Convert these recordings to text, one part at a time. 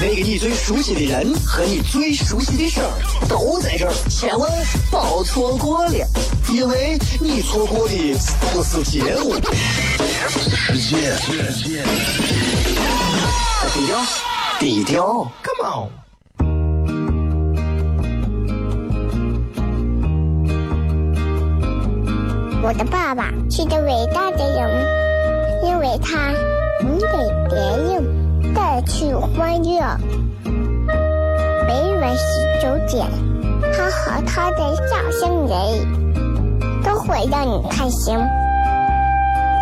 那个你最熟悉的人和你最熟悉的事儿都在这儿，千万别错过了，因为你错过的不是节目，世界。低调，低调，Come on。我的爸爸是个伟大的人，因为他能给别人带去欢乐。每晚十九点，他和他的笑声人，都会让你开心。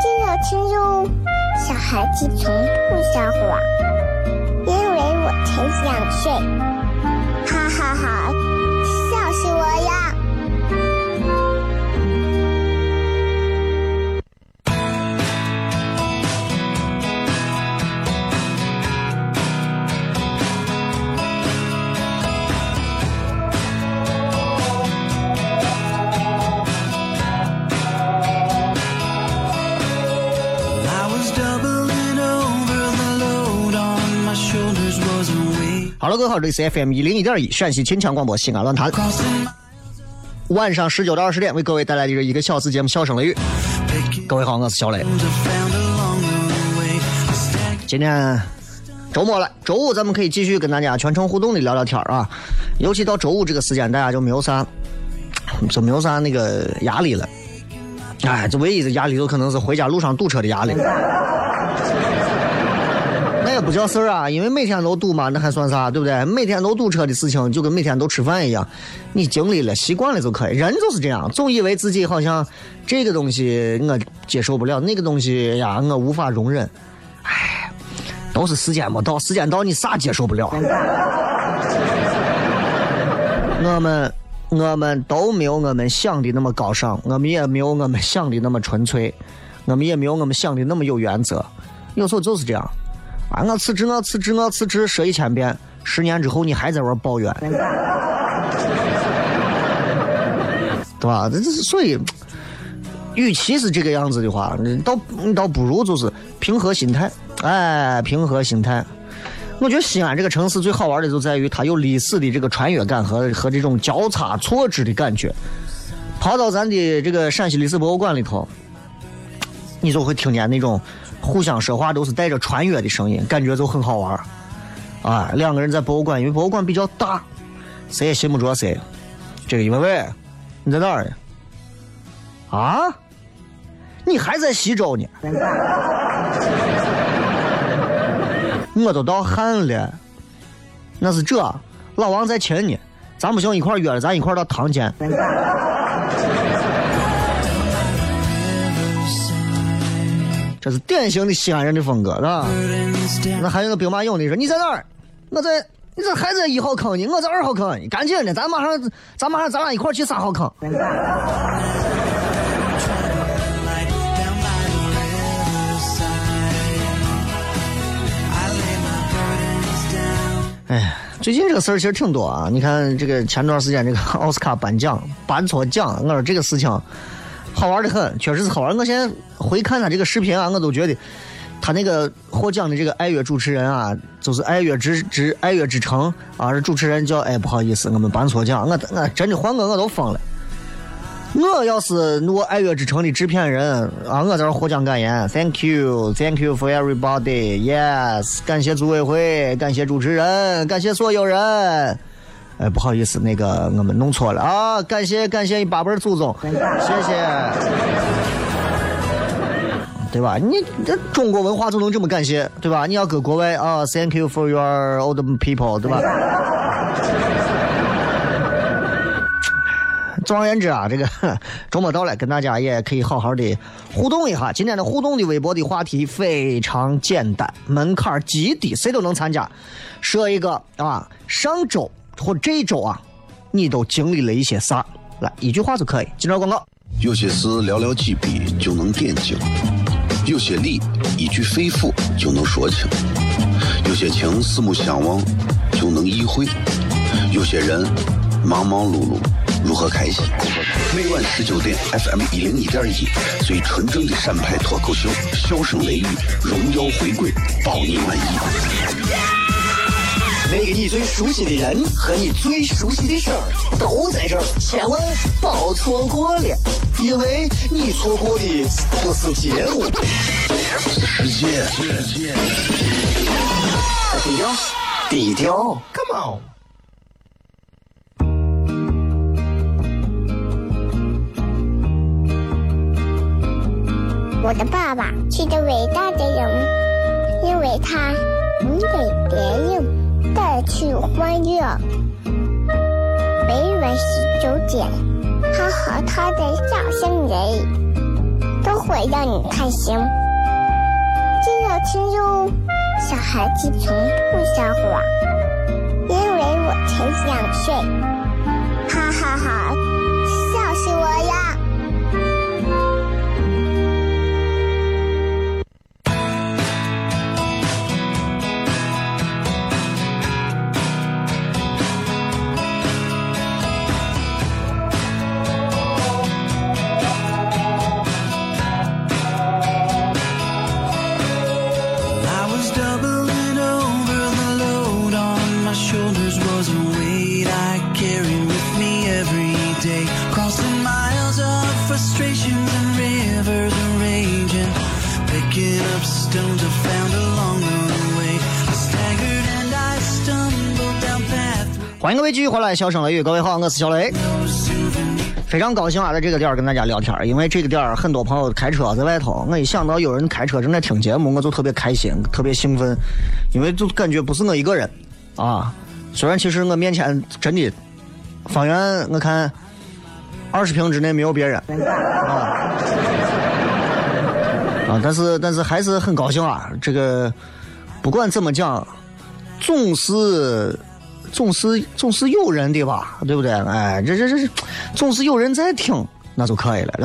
记得听哟，小孩子从不撒谎，因为我才两岁。哈哈哈，了，各位好，这里是 FM 一零一点一陕西秦腔广播西安论坛，晚上十九到二十点为各位带来的这一个小时节目《笑声雷雨》。各位好，我是小雷。今天周末了，周五咱们可以继续跟大家全程互动的聊聊天啊。尤其到周五这个时间，大家就没有啥，就没有啥那个压力了。哎，这唯一的压力就可能是回家路上堵车的压力。也不叫事儿啊，因为每天都堵嘛，那还算啥，对不对？每天都堵车的事情，就跟每天都吃饭一样，你经历了、习惯了就可以。人就是这样，总以为自己好像这个东西我接受不了，那个东西呀我无法容忍。哎，都是时间没到，时间到你啥接受不了？我们我们都没有我们想的那么高尚，我们也没有我们想的那么纯粹，我们也没有我们想的那么有原则。有时候就是这样，啊，我辞职，我辞职，我辞职，说一千遍，十年之后你还在玩抱怨，对吧？这这是所以，与其是这个样子的话，你倒你倒不如就是平和心态，哎，平和心态。我觉得西安这个城市最好玩的就在于它有历史的这个穿越感和和这种交叉错置的感觉。跑到咱的这个陕西历史博物馆里头，你就会听见那种互相说话都是带着穿越的声音，感觉就很好玩。啊，两个人在博物馆，因为博物馆比较大，谁也信不着谁。这个一问喂，你在哪儿呢？啊？你还在西周呢？我都到汉了，那是这，老王在秦呢，咱不行一块约了，咱一块到唐间。这是典型的西安人的风格，是吧？那还有个兵马俑的说：“你在哪儿？我在，你这还在一号坑呢，我在二号坑。你赶紧的，咱马上，咱马上，咱俩一块去三号坑。light down by the riverside. I lay my burdens down. 哎，最近这个事儿其实挺多啊。你看这个前段时间这个奥斯卡颁奖颁错奖，我说这个事情好玩的很，确实是好玩。我现在回看他这个视频啊，我都觉得他那个获奖的这个爱乐主持人啊，就是爱乐之之爱乐之城啊，是主持人叫哎不好意思，我们颁错奖，我我真的换我我都疯了。我要是我爱乐之城的制片人啊，我在这获奖感言，Thank you，Thank you for everybody，Yes，感谢组委会，感谢主持人，感谢所有人。哎，不好意思，那个我们弄错了啊，感谢感谢你八辈祖宗，谢谢，对吧？你这中国文化就能这么感谢，对吧？你要搁国外啊，Thank you for your old people，对吧？总而言之啊，这个 周末到了，跟大家也可以好好的互动一下。今天的互动的微博的话题非常简单，门槛极低，谁都能参加。说一个啊，上周或这一周啊，你都经历了一些啥？来，一句话就可以。今朝广告。有些事寥寥几笔就能点睛，有些理一句肺腑就能说清，有些情四目相望就能意会，有些人忙忙碌碌如何开心？每晚十九点，FM 一零一点一，最纯正的陕派脱口秀，笑声雷雨，荣耀回归，包你满意。那个你最熟悉的人和你最熟悉的事儿都在这儿，千万别错过了，因为你错过的不是节目，世界，低调，低调，Come on。我的爸爸是个伟大的人，因为他能给别人带去欢乐。每晚十九点，他和他的笑声人，都会让你开心。记得听哟，小孩子从不撒谎，因为我才两岁。哈哈哈，rivers of raging. Picking up stones I found along the way. I staggered and I stumbled down that 欢迎各位继续回来，笑声雷雨，各位好，我是小雷。非常高兴啊，在这个点儿跟大家聊天儿，因为这个点儿很多朋友开车在外头，我一想到有人开车正在听节目，我就特别开心，特别兴奋，因为就感觉不是我一个人啊。虽然其实我面前真的方圆我看二十平之内没有别人啊啊，但是但是还是很高兴啊。这个不管怎么讲，总是总是总是有人的吧，对不对？哎，这这这这，总是有人在听，那就可以了，是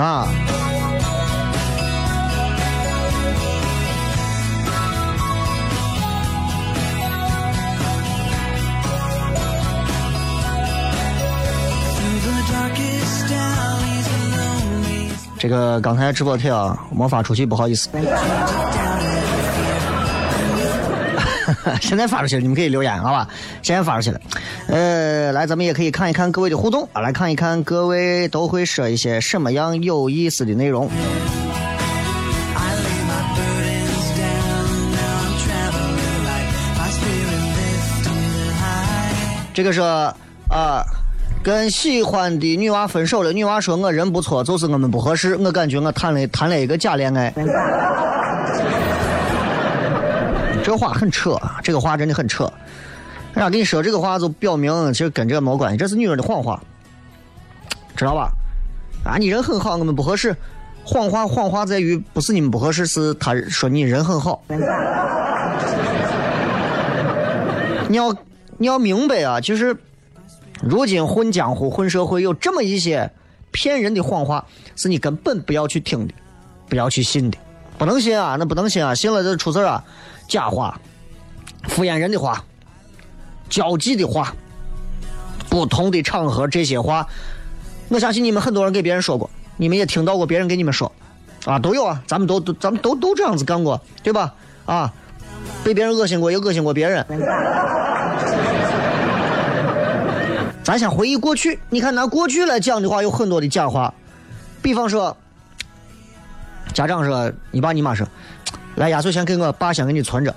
这个刚才直播贴啊，没发出去，不好意思。现在发出去了，你们可以留言，好吧？现在发出去了。呃，来，咱们也可以看一看各位的互动啊，来看一看各位都会说一些什么样有意思的内容。这个是啊，跟喜欢的女娃分手了。女娃说我人不错，就是我们不合适。我感觉我谈了谈了一个假恋爱。这话很扯啊，这个话真的很扯。人家跟你说这个话，就表明其实跟这个没关系，这是女人的谎话，知道吧？啊，你人很好，我们不合适。谎话谎话在于不是你们不合适，是他说你人很好。你要你要明白啊，其实如今混江湖、混社会有这么一些骗人的谎话，是你根本不要去听的，不要去信的，不能信啊，那不能信啊，信了就出事啊，假话、敷衍人的话、交际的话，不同的场合这些话，我相信你们很多人给别人说过，你们也听到过别人给你们说，啊，都有啊，咱们都都咱们都都这样子干过，对吧？啊，被别人恶心过，也恶心过别人。咱先回忆过去，你看拿过去来讲的话，有很多的假话，比方说，家长说，你爸你妈说，来压岁钱给我爸先给你存着，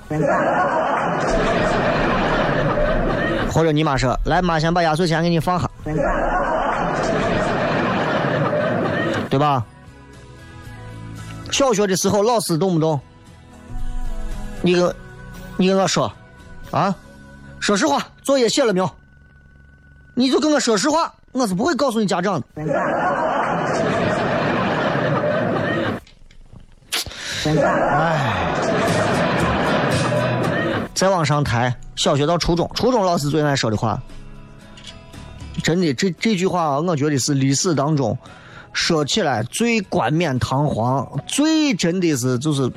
或者你妈说，来妈先把压岁钱给你放下，对吧？小学的时候，老师动不动，你跟，你跟我说，啊，说实话，作业写了没有？你就跟我说实话，我是不会告诉你家长的。哎，再往上抬，小学到初中，初中老师最爱说的话，真的，这这句话，我觉得是历史当中说起来最冠冕堂皇，最真的是就是，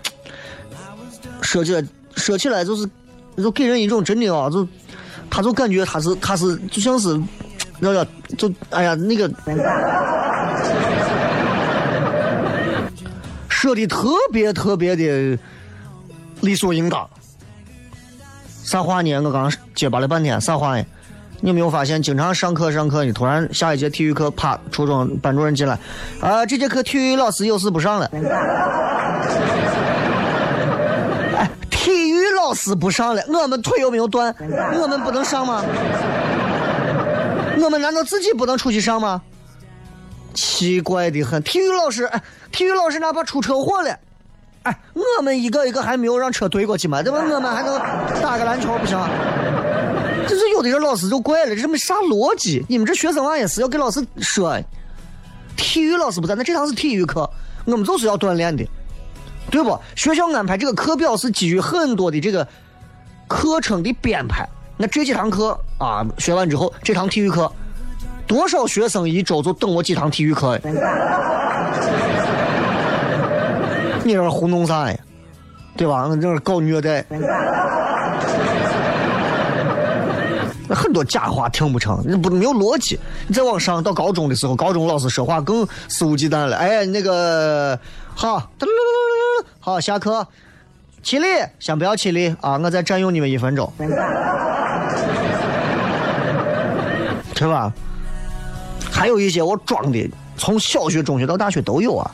说起来说起来就是，就给人一种真的啊，就他就感觉他是他是就像是，那个就哎呀那个。说的特别特别的理所应当。啥话呢？我刚结巴了半天，啥话呢？你有没有发现，经常上课上课，你突然下一节体育课，啪，初中班主任进来，啊，这节课体育老师有事不上了。老师不上了，我们腿有没有断？我们不能上吗？我们难道自己不能出去上吗？奇怪的很，体育老师，哎，体育老师哪怕出车祸了，哎，我们一个一个还没有让车怼过去嘛，对吧？我们还能打个篮球不行？就是有的人老师就怪了，这么啥逻辑。你们这学生娃也是要给老师说，体育老师不在，那这堂是体育课，我们就是要锻炼的，对不？学校安排这个课表是基于很多的这个课程的编排。那这几堂课啊，学完之后，这堂体育课。多少学生一周就等我几堂体育课？你这糊弄啥呀？对吧？你这是搞虐待。那很多假话听不成，那不没有逻辑。你再往上到高中的时候，高中老师说话更肆无忌惮了。哎，那个好，好，下课，起立，先不要起立啊！我再占用你们一分钟，对吧？还有一些我装的，从小学、中学到大学都有啊。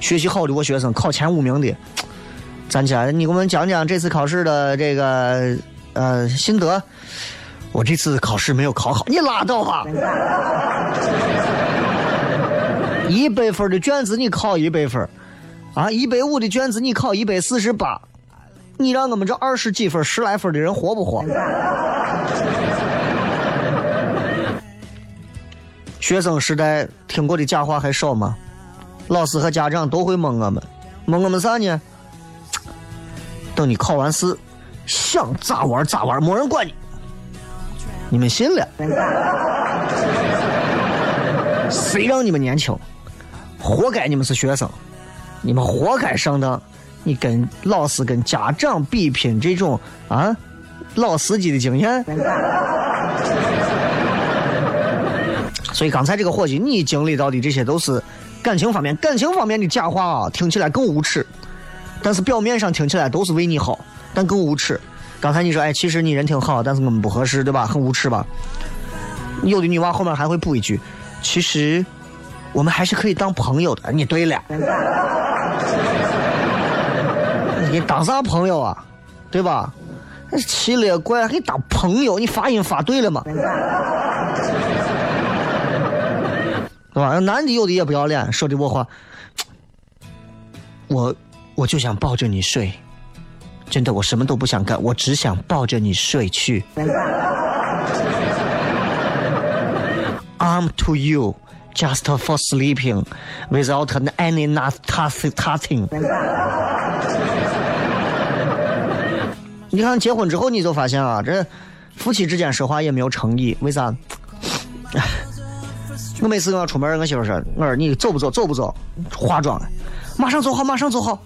学习好的我学生，考前五名的，站起来，你给我们讲讲这次考试的这个呃心得。我这次考试没有考好，你拉倒吧！一百分的卷子你考一百分，啊，一百五的卷子你考一百四十八，你让我们这二十几分、十来分的人活不活？学生时代听过的假话还少吗？老师和家长都会蒙我们，蒙我们啥呢？等你考完试，想咋玩咋玩，没人管你。你们信了？谁让你们年轻？活该你们是学生，你们活该上当。你跟老师、跟家长比拼这种啊老司机的经验。所以刚才这个伙计，你经历到的这些都是感情方面，感情方面的假话啊，听起来更无耻，但是表面上听起来都是为你好，但更无耻。刚才你说，哎，其实你人挺好，但是我们不合适，对吧？很无耻吧？有的女娃后面还会补一句，其实我们还是可以当朋友的。你对了，你当啥朋友啊？对吧？奇了怪，还当朋友？你发音发对了吗？对吧？男的有的也不要脸，说的我话，我我就想抱着你睡，真的，我什么都不想干，我只想抱着你睡去。Arm to you, just for sleeping, without any not touching. 你看结婚之后你就发现啊，这夫妻之间说话也没有诚意，为啥？我每次我要出门，我媳妇说：“我说你走不走？走不走？化妆，马上走好，马上走好。”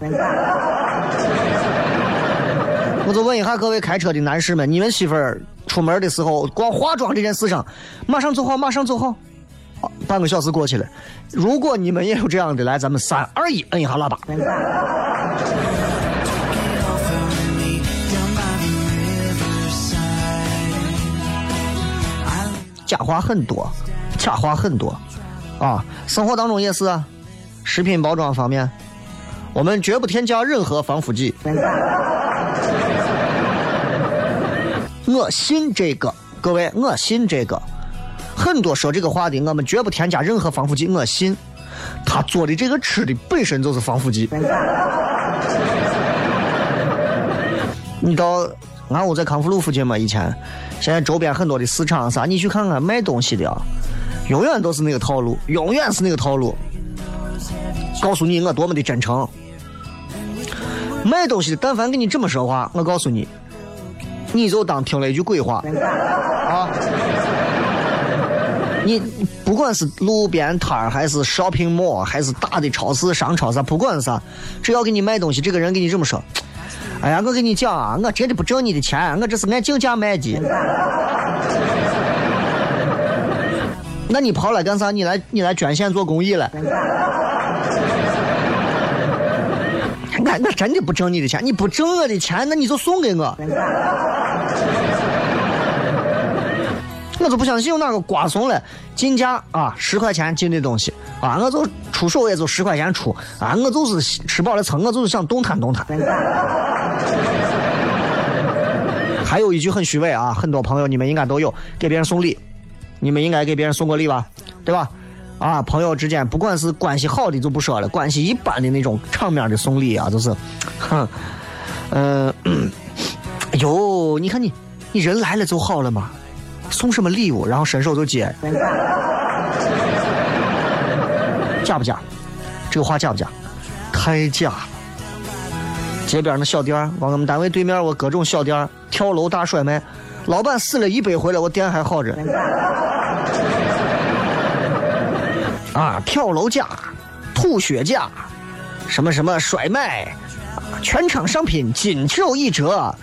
我就问一下各位开车的男士们，你们媳妇儿出门的时候，光化妆这件事上，马上走好，马上走好。半个小时过去了，如果你们也有这样的，来，咱们三二一，摁一下喇叭。假话很多。假话很多，啊，生活当中也是啊。食品包装方面，我们绝不添加任何防腐剂。我信这个，各位，我信这个。很多说这个话的，我们绝不添加任何防腐剂，我信。他做的这个吃的本身就是防腐剂。你到俺屋在康复路附近嘛，以前，现在周边很多的市场啥，你去看看卖东西的啊。永远都是那个套路，永远是那个套路。告诉你我多么的真诚。卖东西的，但凡跟你这么说话，我告诉你，你就当听了一句鬼话啊！你不管是路边摊儿，还是 shopping mall，还是大的超市、商超啥，不管是啥，只要给你卖东西，这个人给你这么说：“哎呀，我跟你讲啊，我真的不挣你的钱，我这是按进价卖的。”那你跑来干啥？你来你来捐献做公益了？我我真的不挣你的钱，你不挣我的钱，那你就送给我。我就不相信有哪个瓜怂了，进价啊十块钱进的东西啊，我就出手也就十块钱出啊，我就是吃饱了撑，我就是想动弹动弹。还有一句很虚伪啊，很多朋友你们应该都有，给别人送礼，你们应该给别人送过礼吧，对吧？啊，朋友之间不管是关系好的就不说了，关系一般的那种场面的送礼啊，就是，哼，嗯，哟，你看你，你人来了就好了嘛。送什么礼物，然后伸手就接，假不假？这个话假不假？太假了！街边那小店往我们单位对面，我各种小店跳楼大甩卖，老板死了一百回了，我店还好着。啊，跳楼价、吐血价，什么什么甩卖，全场商品仅售一折，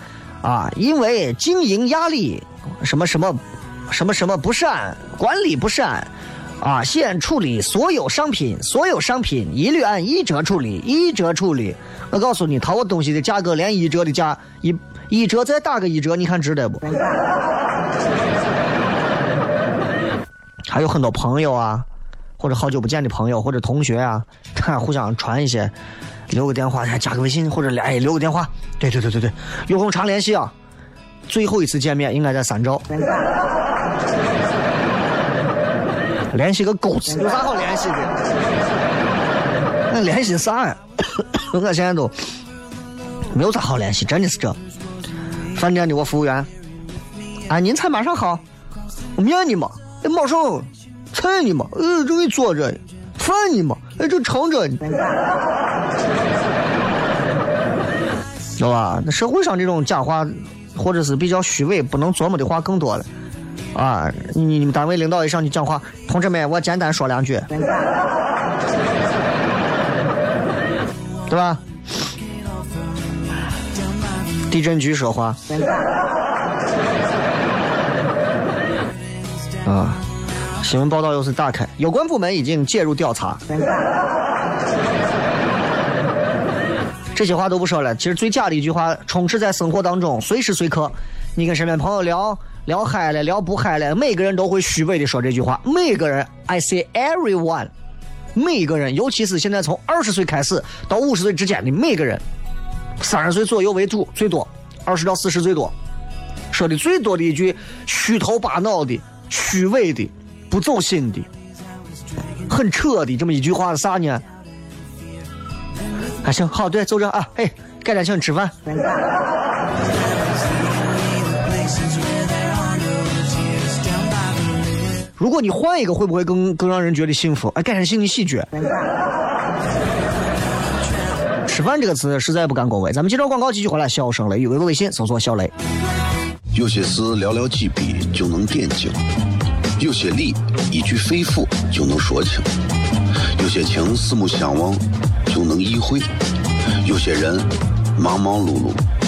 啊，因为经营压力，什么什么。什么什么不善，管理不善，啊！先处理所有商品，所有商品一律按一折处理，一折处理。我告诉你，淘我东西的价格连一折的价，一一折再打个一折，你看值得不？还有很多朋友啊，或者好久不见的朋友，或者同学啊，互相传一些，留个电话，加个微信，或者俩哎留个电话。对对对对对，有空常联系啊。最后一次见面应该在三招。联系个狗子，有啥好联系的？那联系啥呀？我现在都没有啥好联系，真的是这。饭店的我服务员，啊，您菜马上好，我面呢嘛？哎，马上菜呢嘛？呃，正给做着，饭呢嘛？哎，正盛着呢。知道吧？那社会上这种假话，或者是比较虚伪、不能琢磨的话更多了。啊，你你们单位领导一上去讲话，同志们，我简单说两句，对吧？地震局说话。啊，新闻报道又是打开，有关部门已经介入调查。这些话都不说了，其实最假的一句话充斥在生活当中，随时随刻，你跟身边朋友聊。聊嗨了，聊不嗨了，每个人都会虚伪的说这句话。每个人，I say everyone，每个人，尤其是现在从二十岁开始到五十岁之间的每个人，三十岁左右为主，最多二十到四十最多，说的最多的一句虚头巴脑的、虚伪的、不走心的、很扯的这么一句话是啥呢？还行，好，对，就这啊，哎，改天请你吃饭。如果你换一个，会不会更更让人觉得幸福？哎，改成心理喜剧。吃饭这个词实在不敢恭维。咱们接着广告继续回来。笑声雷雨微博微信搜索小雷。有些事寥寥几笔就能点睛，有些理一句肺腑就能说清，有些情四目相望就能意会，有些人忙忙碌碌。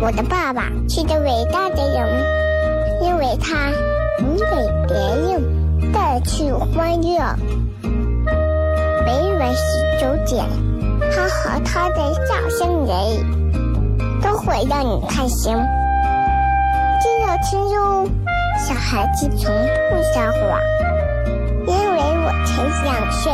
我的爸爸是个伟大的人，因为他能给别人带去欢乐。每晚十九点，他和他的笑声人，都会让你开心。记得听哟，小孩子从不撒谎，因为我才想睡。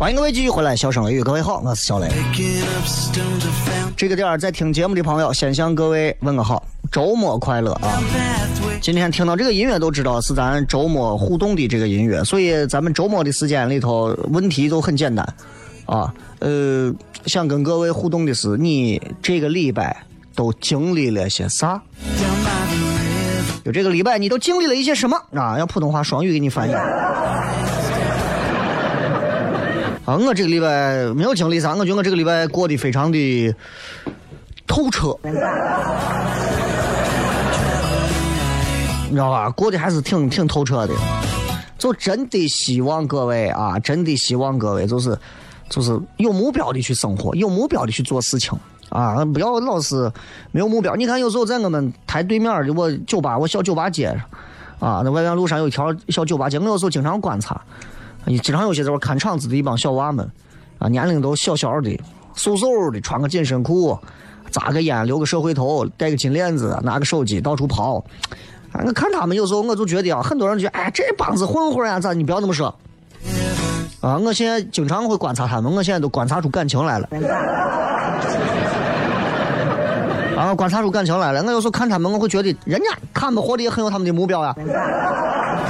欢迎各位继续回来，小声雷雨，各位好，我是小雷。这个点儿在听节目的朋友，先向各位问个好，周末快乐啊！今天听到这个音乐都知道是咱周末互动的这个音乐，所以咱们周末的时间里头问题都很简单啊。呃，想跟各位互动的是，你这个礼拜都经历了些啥？就这个礼拜你都经历了一些什么啊？用普通话双语给你翻译。啊，我这个礼拜没有经历啥，我觉得我这个礼拜过得非常的透彻，你知道吧？过得还是挺挺透彻的。就真的希望各位啊，真的希望各位就是就是有目标的去生活，有目标的去做事情啊，不要老是没有目标。你看，有时候在我们台对面的我酒吧，我小酒吧街上啊，那外边路上有一条小酒吧街，我有时候经常观察，你经常有些在那看场子的一帮小娃们啊，年龄都小小的、瘦瘦的，穿个紧身裤，扎个烟，留个社会头，戴个金链子，拿个手机到处跑。啊，我看他们有时候我就觉得啊，很多人觉得，哎，这帮子混混呀，咋？你不要那么说。啊，我现在经常会观察他们，我现在都观察出感情来了。啊，观察出感情来了。我有时候看他们，我会觉得人家他们活的也很有他们的目标呀。啊，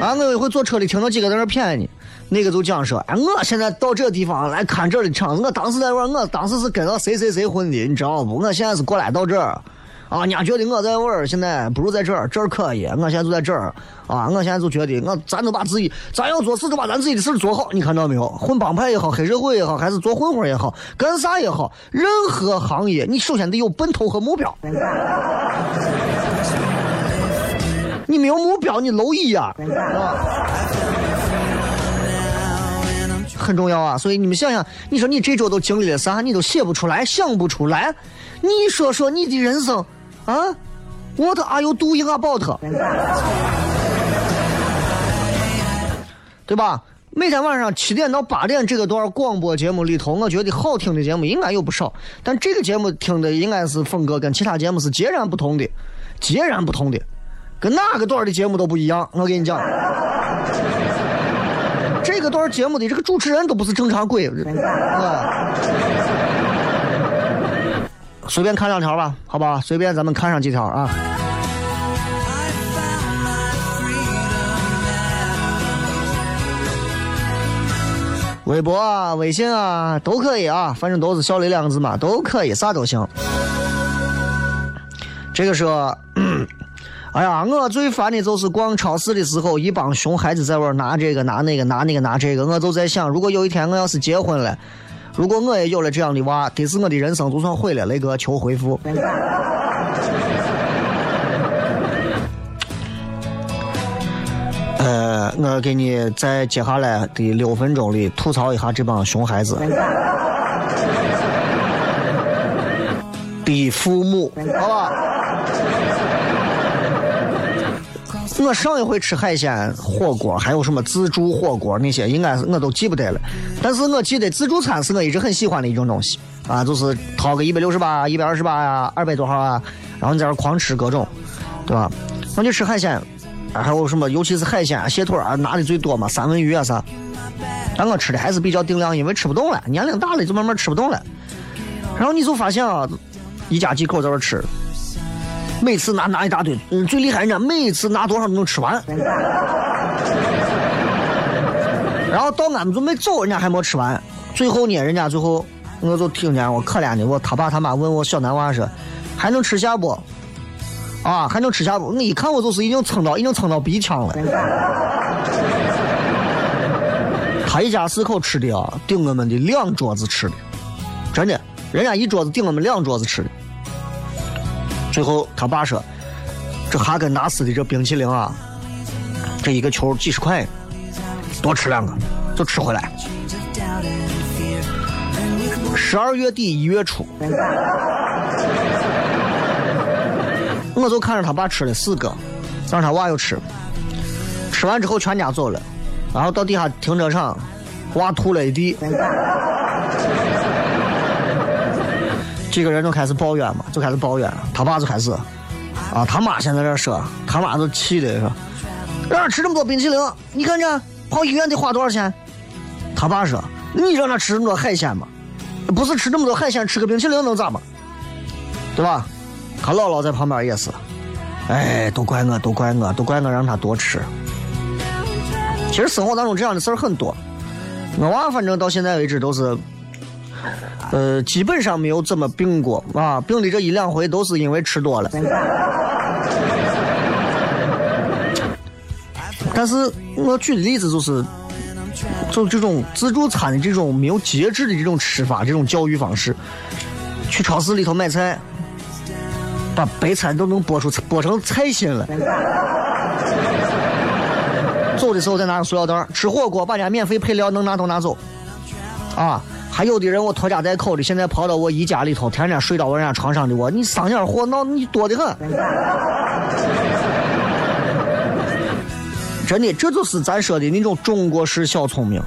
啊我有一回坐车里听到几个在那骗你，那个就讲说，哎，我现在到这地方来看这儿的场子，我当时在玩，我当时是跟着谁谁谁混的，你知道不？我现在是过来到这儿。啊，人家觉得我在玩，现在不如在这儿，这儿可以。我现在就在这儿，啊，我现在就觉得我咱都把自己，咱要做事就把咱自己的事做好。你看到没有？混帮派也好，黑社会也好，还是做混混也好，干啥也好，任何行业，你首先得有奔头和目标。你没有目标，你蝼蚁呀、啊，很重要啊。所以你们想想，你说你这周都经历了啥？你都写不出来，想不出来。你说说你的人生啊？What are you doing about？对吧？每天晚上七点到八点这个段广播节目里头，我觉得好听的节目应该有不少，但这个节目听的应该是风格跟其他节目是截然不同的，截然不同的，跟哪个段的节目都不一样。我跟你讲，这个段节目的这个主持人都不是正常鬼，啊。随便看两条吧，好吧，随便咱们看上几条啊。微博啊、微信啊都可以啊，反正都是“小雷”两个字嘛，都可以，啥都行。这个说，哎呀，我最烦的就是逛超市的时候，一帮熊孩子在玩拿这个拿那个拿那个拿这个，我就在想，如果有一天我要是结婚了。如果我也有了这样的娃，得是我的人生就算毁了。雷哥求回复。呃，我给你在接下来的六分钟里吐槽一下这帮熊孩子的父母，好吧？我上一回吃海鲜火锅，还有什么自助火锅那些，应该是我都记不得了。但是我记得自助餐是我一直很喜欢的一种东西啊，就是掏个一百六十八、一百二十八呀、二百多号啊，然后你在这狂吃各种，对吧？我就吃海鲜，啊、还有什么，尤其是海鲜啊、蟹腿啊，拿的最多嘛，三文鱼啊啥。但我吃的还是比较定量，因为吃不动了，年龄大了就慢慢吃不动了。然后你就发现啊，一家几口在这吃。每次拿拿一大堆，嗯，最厉害人家每一次拿多少都能吃完。然后到俺们准备走，人家还没吃完。最后呢，人家最后我就听见我可怜的我他爸他妈问我小男娃说，还能吃下不？啊，还能吃下不？我一看我就是已经撑到已经撑到鼻腔了。他一家四口吃的啊，顶我们的两桌子吃的，真的，人家一桌子顶我们两桌子吃的。最后他爸说：“这哈根达斯的这冰淇淋啊，这一个球几十块，多吃两个就吃回来。十二月底一月初，我就看着他爸吃了四个，让他娃又吃，吃完之后全家走了，然后到地下停车场，娃吐了一地。”几个人就开始抱怨嘛，就开始抱怨，他爸就开始，啊，他妈现在这说，他妈都气的说，让他吃这么多冰淇淋，你看这跑医院得花多少钱？他爸说：“你让他吃那么多海鲜吗？不是吃那么多海鲜，吃个冰淇淋能咋嘛？对吧？”他姥姥在旁边也是，哎，都怪我，都怪我，都怪我让他多吃。其实生活当中这样的事儿很多，我娃反正到现在为止都是，呃，基本上没有怎么病过啊，病的这一两回都是因为吃多了。但是我举的例子就是，就这种自助餐的这种没有节制的这种吃法，这种教育方式，去超市里头买菜，把白菜都能剥出剥成菜心了。走的时候再拿个塑料袋，吃火锅把人家免费配料能拿都拿走，啊！还有的人我拖家带口的，现在跑到我姨家里头，天天睡到我人家床上的我，你丧眼货闹你多的很。真的，这就是咱说的那种中国式小聪明。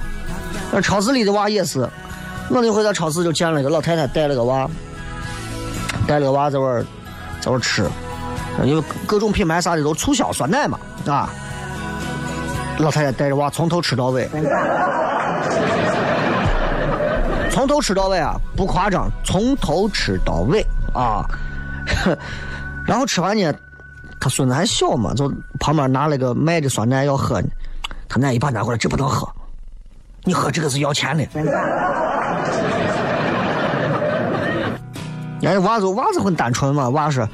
那超市里的娃也是，我那回在超市就见了一个老太太带了个娃，带了个娃在那儿在那儿吃，因为各种品牌啥的都促销酸奶嘛，啊。老太太带着娃从头吃到尾，从头吃到尾啊，不夸张，从头吃到尾啊。然后吃完呢，他孙子还小嘛，就旁边拿了个卖的酸奶要喝呢，他奶一把拿过来，这不能喝，你喝这个是要钱的。人 家娃子娃子很单纯嘛，娃说，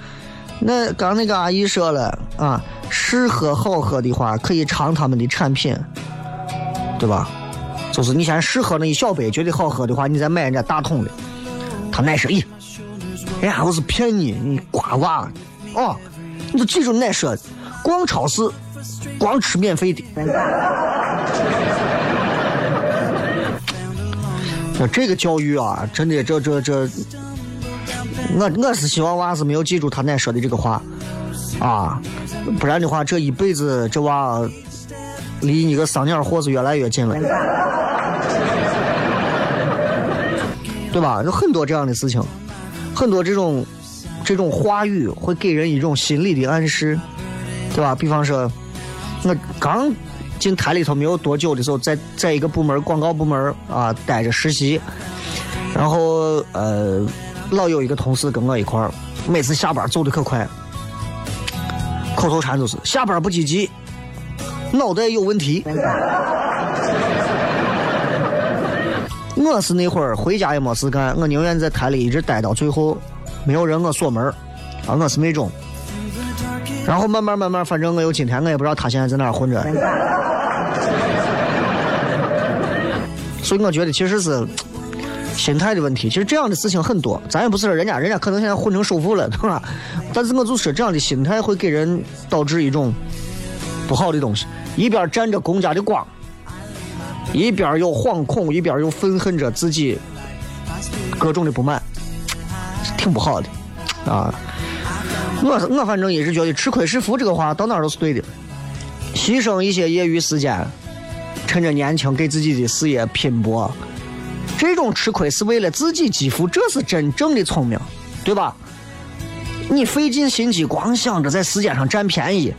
那刚那个阿姨说了啊。试喝好喝的话，可以尝他们的产品，对吧？就是你先试喝那一小杯，觉得好喝的话，你再买人家大桶的。他奶说：“咦，人家我是骗你，你瓜娃哦！你就记住奶说的，逛超市光吃免费的。”那这个教育啊，真的，这这这，我我是希望娃是没有记住他奶说的这个话。啊，不然的话，这一辈子这娃离你个丧鸟货是越来越近了，对吧？有很多这样的事情，很多这种这种话语会给人一种心理的暗示，对吧？比方说，我刚进台里头没有多久的时候，在在一个部门广告部门啊待着实习，然后呃，老有一个同事跟我一块儿，每次下班走的可快。口头禅就是下班不积极，脑袋有问题。我是那会儿回家也没事干，我宁愿在台里一直待到最后，没有人我锁门啊，我是那种。然后慢慢慢慢，反正我有今天，我也不知道他现在在哪儿混着。所以我觉得其实是。心态的问题，其实这样的事情很多，咱也不是说人家，人家可能现在混成首富了，对吧？但是我就说这样的心态会给人导致一种不好的东西，一边沾着公家的光，一边又惶恐，一边又愤恨着自己各种的不满，挺不好的啊。我我反正一直觉得吃亏是福这个话到哪都是对的，牺牲一些业余时间，趁着年轻给自己的事业拼搏。这种吃亏是为了自己积福，这是真正的聪明，对吧？你费尽心机，光想着在时间上占便宜，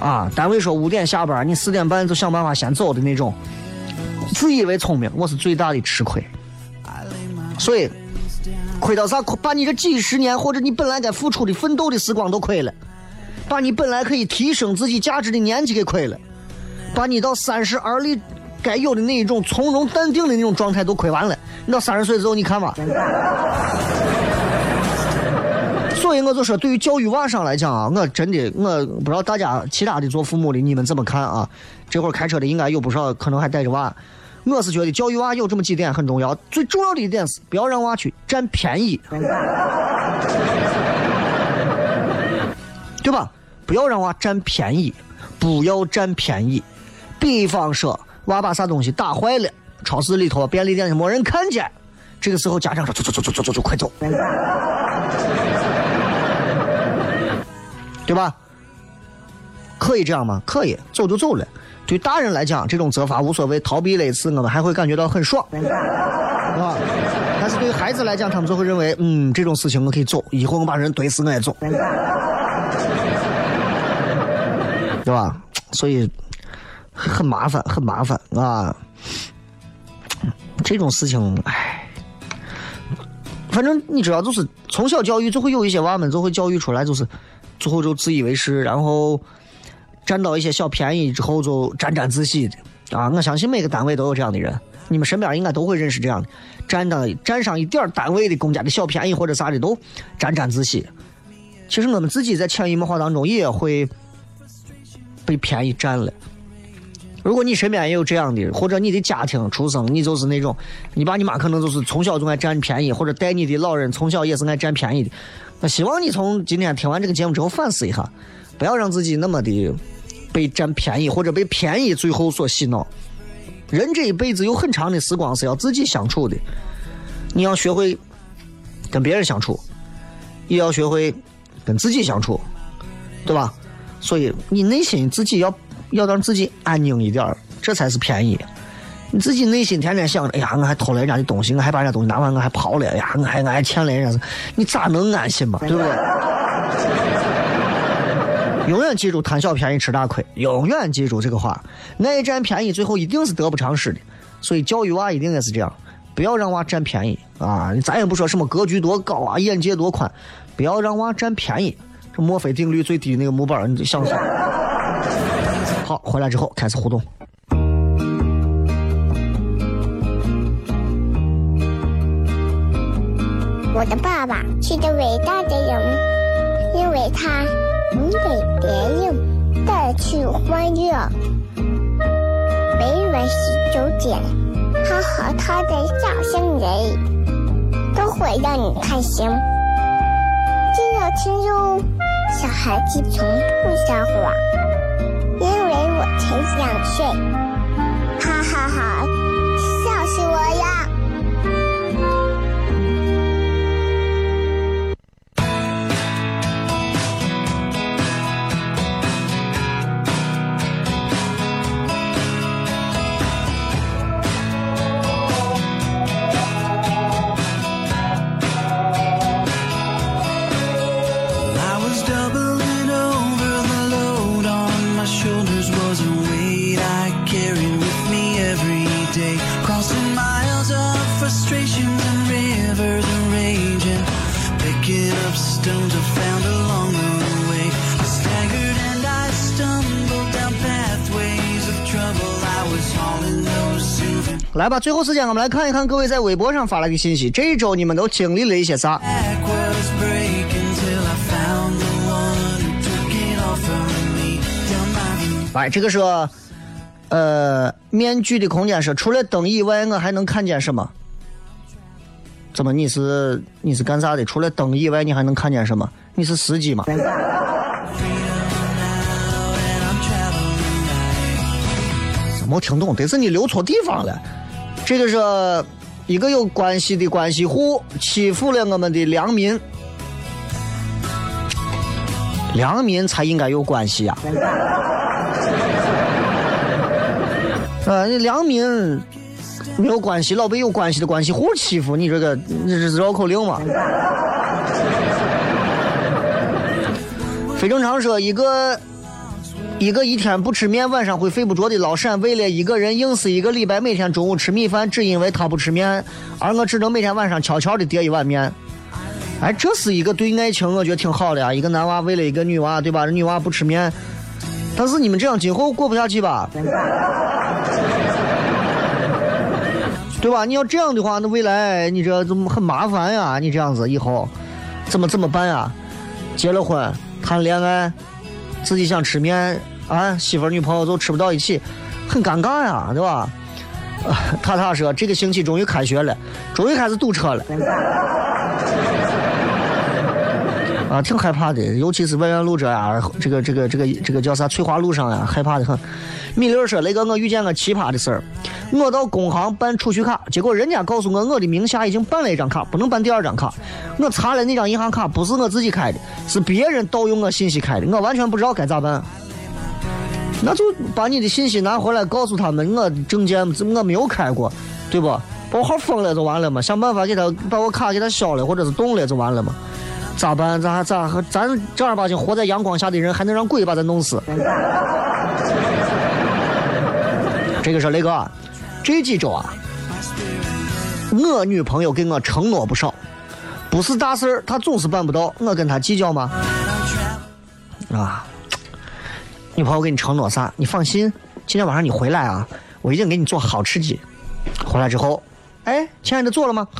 啊，单位说五点下班，你四点半就想办法先走的那种，自以为聪明，我是最大的吃亏。所以，亏到啥？把你这几十年或者你本来该付出的奋斗的时光都亏了，把你本来可以提升自己价值的年纪给亏了，把你到三十而立。该有的那一种从容淡定的那种状态都亏完了。你到三十岁之后，你看吧。所以我就说，对于教育娃上来讲啊，我真的我不知道大家其他的做父母的你们怎么看啊？这会儿开车的应该有不少，可能还带着娃。我是觉得教育娃有这么几点很重要，最重要的一点是不要让娃去占便宜，对吧？不要让娃占便宜，不要占便宜。比方说。娃把啥东西打坏了，超市里头、便利店里没人看见，这个时候家长说：“走走走走走走走，快走，对吧？”可以这样吗？可以，走就走了。对大人来讲，这种责罚无所谓，逃避了一次，我们还会感觉到很爽，啊。但是对于孩子来讲，他们就会认为，嗯，这种事情我可以走，以后我把人怼死我也走，对吧？所以。很麻烦，很麻烦啊。这种事情，唉，反正你知道，就是从小教育就会有一些娃们就会教育出来，就是最后就自以为是，然后占到一些小便宜之后就沾沾自喜的啊！我相信每个单位都有这样的人，你们身边应该都会认识这样的，占到占上一点单位的公家的小便宜或者啥的都沾沾自喜。其实我们自己在潜移默化当中也会被便宜占了。如果你身边也有这样的，或者你的家庭出生，你就是那种，你爸你妈可能就是从小就爱占便宜，或者带你的老人从小也是爱占便宜的。那希望你从今天听完这个节目之后反思一下，不要让自己那么的被占便宜或者被便宜最后所洗脑。人这一辈子有很长的时光是要自己相处的，你要学会跟别人相处，也要学会跟自己相处，对吧？所以你内心自己要。要让自己安宁一点这才是便宜。你自己内心天天想着，哎呀，我还偷了人家的东西，我还把人家东西拿完，我还跑了，哎呀，我还我还欠了人家，你咋能安心嘛？对不对？永远记住，贪小便宜吃大亏。永远记住这个话，爱占便宜，最后一定是得不偿失的。所以教育娃一定也是这样，不要让娃占便宜啊！咱也不说什么格局多高啊，眼界多宽，不要让娃占便宜。这墨菲定律最低那个模板，你想想。好，回来之后开始互动。我的爸爸是个伟大的人，因为他能给别人带去欢乐。每晚十九点，他和他的笑声人，都会让你开心。记得听哟，小孩子从不撒谎。因为我才两岁，哈哈哈，来吧，最后时间我们来看一看各位在微博上发来的信息。这一周你们都经历了一些啥？来，这个是呃，面具的空间是除了灯以外，我还能看见什么？怎么你是你是干啥的？除了灯以外，你还能看见什么？你是司机吗？没听懂，得是你留错地方了。这个是一个有关系的关系户欺负了我们的良民，良民才应该有关系呀！啊，你良民没有关系，老被有关系的关系户欺负你，这个这是绕口令吗？非正常说一个。一个一天不吃面晚上会睡不着的老陕，为了一个人硬是一个礼拜每天中午吃米饭，只因为他不吃面，而我只能每天晚上悄悄的叠一碗面。哎，这是一个对爱情，我觉得挺好的呀。一个男娃为了一个女娃，对吧？女娃不吃面，但是你们这样今后过不下去吧？对吧？你要这样的话，那未来你这怎么很麻烦呀？你这样子以后怎么怎么办呀？结了婚谈恋爱，自己想吃面。啊，媳妇儿女朋友都吃不到一起，很尴尬呀，对吧？塔塔说这个星期终于开学了，终于开始堵车了。啊，挺害怕的，尤其是外院路这呀，这个这个这个这个叫啥翠华路上呀，害怕的很。米六说那个我遇见个奇葩的事儿，我到工行办储蓄卡，结果人家告诉我我的名下已经办了一张卡，不能办第二张卡。我查了那张银行卡不是我自己开的，是别人盗用我信息开的，我完全不知道该咋办。那就把你的信息拿回来，告诉他们我证件我没有开过，对不？把我号封了就完了嘛，想办法给他把我卡给他消了，或者是冻了就完了嘛。咋办？咋咋？咱正儿八经活在阳光下的人，还能让鬼把咱弄死？这个是雷哥，这几周啊，我女朋友给我承诺不少，不是大事儿，她总是办不到，我跟她计较吗？啊，女朋友给你承诺啥？你放心，今天晚上你回来啊，我一定给你做好吃鸡。回来之后，哎，亲爱的，做了吗？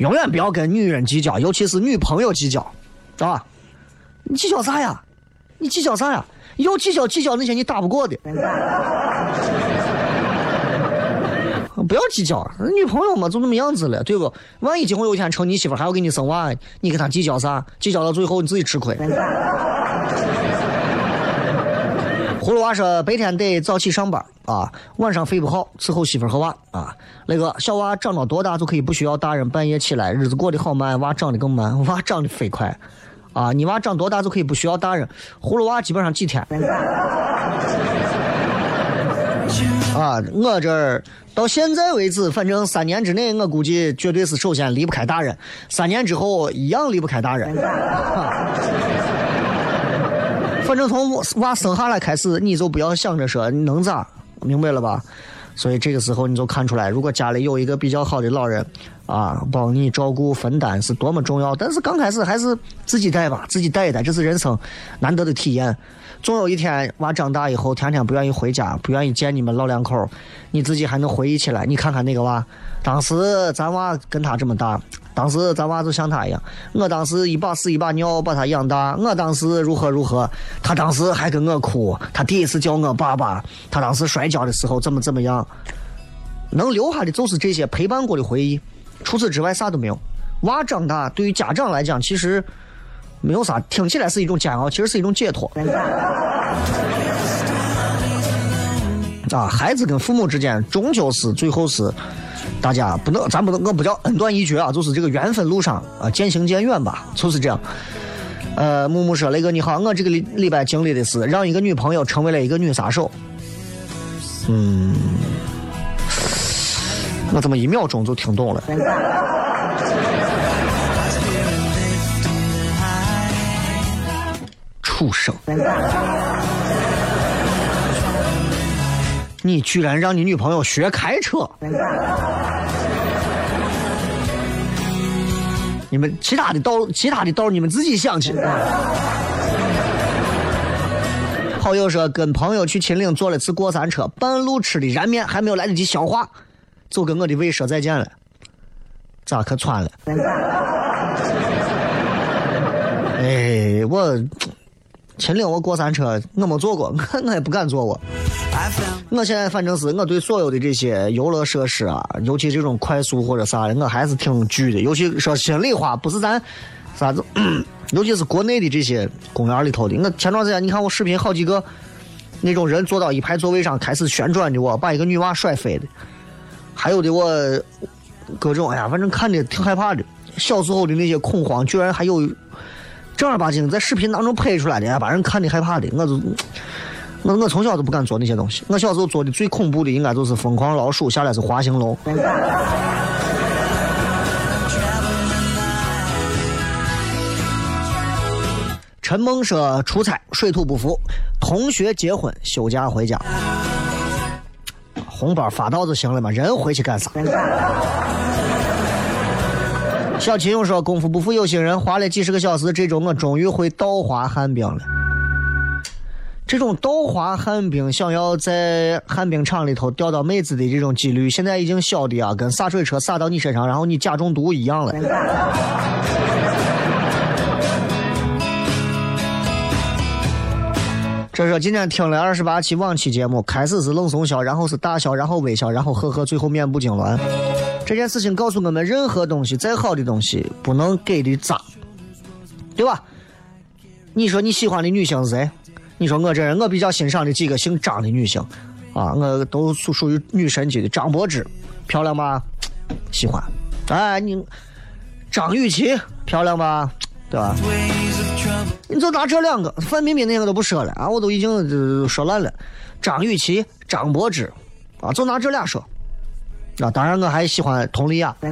永远不要跟女人计较，尤其是女朋友计较，知道吧？你计较啥呀？你计较啥呀？要计较计较那些你打不过的，不要计较。女朋友嘛，就那么样子了，对不？万一今后有一天成你媳妇，还要给你生娃，你跟她计较啥？计较到最后你自己吃亏。葫芦娃说：“白天得早起上班啊，晚上睡不好伺候媳妇和娃啊。那个小娃长到多大就可以不需要大人半夜起来，日子过得好慢，娃长得更慢，娃长得飞快啊。你娃长多大就可以不需要大人？葫芦娃基本上几天啊？我这儿到现在为止，反正三年之内，我估计绝对是首先离不开大人，三年之后一样离不开大人。啊反正从娃生下来开始，你就不要想着说你能咋，明白了吧？所以这个时候你就看出来，如果家里有一个比较好的老人啊，帮你照顾分担是多么重要。但是刚开始还是自己带吧，自己带一带，这是人生难得的体验。总有一天娃长大以后，天天不愿意回家，不愿意见你们老两口，你自己还能回忆起来。你看看那个娃，当时咱娃跟他这么大，当时咱娃就像他一样，我当时一把屎一把尿把他养大，我当时如何如何，他当时还跟我哭，他第一次叫我爸爸，他当时摔跤的时候怎么怎么样，能留下的就是这些陪伴过的回忆，除此之外啥都没有。娃长大对于家长来讲，其实。没有啥，听起来是一种煎熬，其实是一种解脱。啊，孩子跟父母之间终究是最后是，大家不能，咱不能，我不叫恩断义绝啊，就是这个缘分路上啊渐行渐远吧，就是这样。呃，木木说雷哥你好，我这个礼礼拜经历的是让一个女朋友成为了一个女杀手。嗯，我怎么一秒钟就听懂了？畜生！你居然让你女朋友学开车？你们其他的道，其他的道你们自己想去。好友说跟朋友去秦岭坐了次过山车，半路吃的燃面还没有来得及消化，就跟我的胃说再见了。咋可穿了？哎，我。秦岭我过山车我没坐过，我 我也不敢坐过。我现在反正是我对所有的这些游乐设施啊，尤其这种快速或者啥的，我还是挺惧的。尤其说心里话，不是咱啥子，尤其是国内的这些公园里头的。我前段时间你看我视频好几个那种人坐到一排座位上开始旋转的，我把一个女娃甩飞的，还有的我各种哎呀，反正看着挺害怕的。小时候的那些恐慌，居然还有。正儿八经在视频当中拍出来的，把人看的害怕的，我就，我我从小都不敢做那些东西。我小时候做的最恐怖的，应该就是疯狂老鼠，下来是滑行龙。陈梦说出差水土不服，同学结婚休假回家，红包发到就行了嘛，人回去干啥？小秦勇说：“功夫不负有心人，花了几十个小时，这周我终于会倒滑旱冰了。这种倒滑旱冰，想要在旱冰场里头钓到妹子的这种几率，现在已经小的啊，跟洒水车洒到你身上，然后你假中毒一样了。”这说今天听了二十八期往期节目，开始是冷怂笑，然后是大笑，然后微笑，然后呵呵，最后面部痉挛。这件事情告诉我们，任何东西再好的东西，不能给的渣，对吧？你说你喜欢的女星是谁？你说我这人，我比较欣赏的几个姓张的女星，啊，我都属属于女神级的。张柏芝漂亮吧？喜欢。哎，你张雨绮漂亮吧？对吧？你就拿这两个，范冰冰那个都不说了啊，我都已经说烂了。张雨绮、张柏芝，啊，就拿这俩说。啊，当然我还喜欢佟丽娅。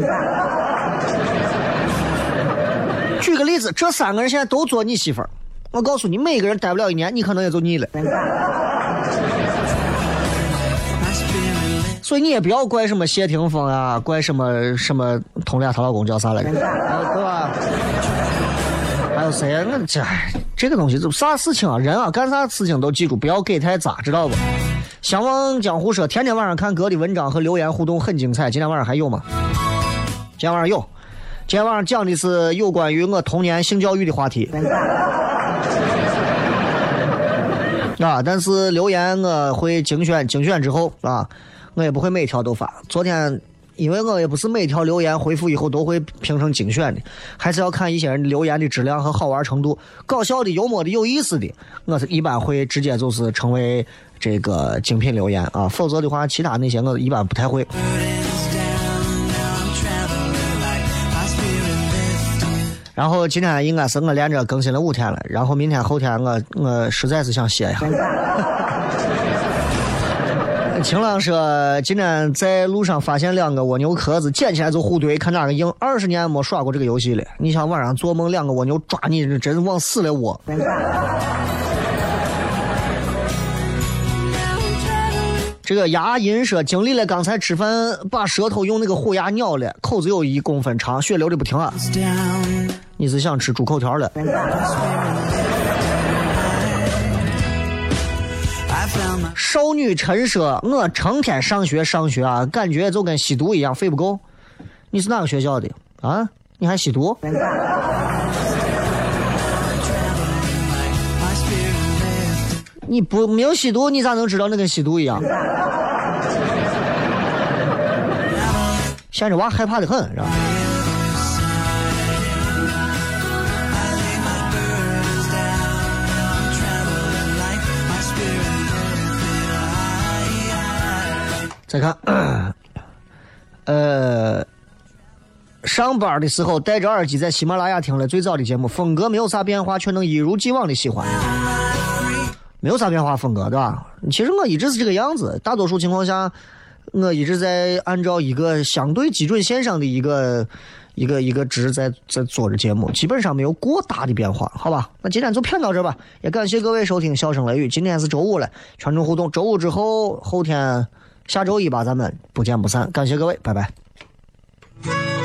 举个例子，这三个人现在都做你媳妇儿，我告诉你，每个人待不了一年，你可能也就腻了。所以你也不要怪什么谢霆锋啊，怪什么什么佟丽娅她老公叫啥来着，对吧？还有谁？那这这个东西就啥事情啊？人啊，干啥事情都记住，不要给太杂，知道不？相望江湖说，天天晚上看哥的文章和留言互动很精彩。今天晚上还有吗？今天晚上有。今天晚上讲的是有关于我童年性教育的话题。啊，但是留言我会精选，精选之后啊。我也不会每条都发。昨天，因为我也不是每条留言回复以后都会评成精选的，还是要看一些人留言的质量和好玩程度，搞笑的、幽默的、有意思的，我是一般会直接就是成为这个精品留言啊。否则的话，其他那些我一般不太会。然后今天应该是我连着更新了五天了，然后明天后天我我实在是想歇一下。晴朗说：“今天在路上发现两个蜗牛壳子，捡起来就互怼，看哪个硬。二十年没耍过这个游戏了。你想晚上做梦，两个蜗牛抓你，真是往死了窝。”这个牙龈说：“经历了刚才吃饭把舌头用那个虎牙咬了，口子有一公分长，血流的不停啊！你是想吃猪口条了？”少女陈说：“我成天上学上学啊，感觉就跟吸毒一样，费不够。你是哪个学校的啊？你还吸毒？你不没有吸毒，你咋能知道那跟吸毒一样？现在娃害怕的很，是吧？”再看，呃，上班的时候戴着耳机在喜马拉雅听了最早的节目，风格没有啥变化，却能一如既往的喜欢。没有啥变化，风格对吧？其实我一直是这个样子，大多数情况下，我一直在按照一个相对基准线上的一个一个一个值在在做着节目，基本上没有过大的变化，好吧？那今天就骗到这吧，也感谢各位收听《笑声雷雨》，今天是周五了，全程互动，周五之后后天。下周一吧，咱们不见不散。感谢各位，拜拜。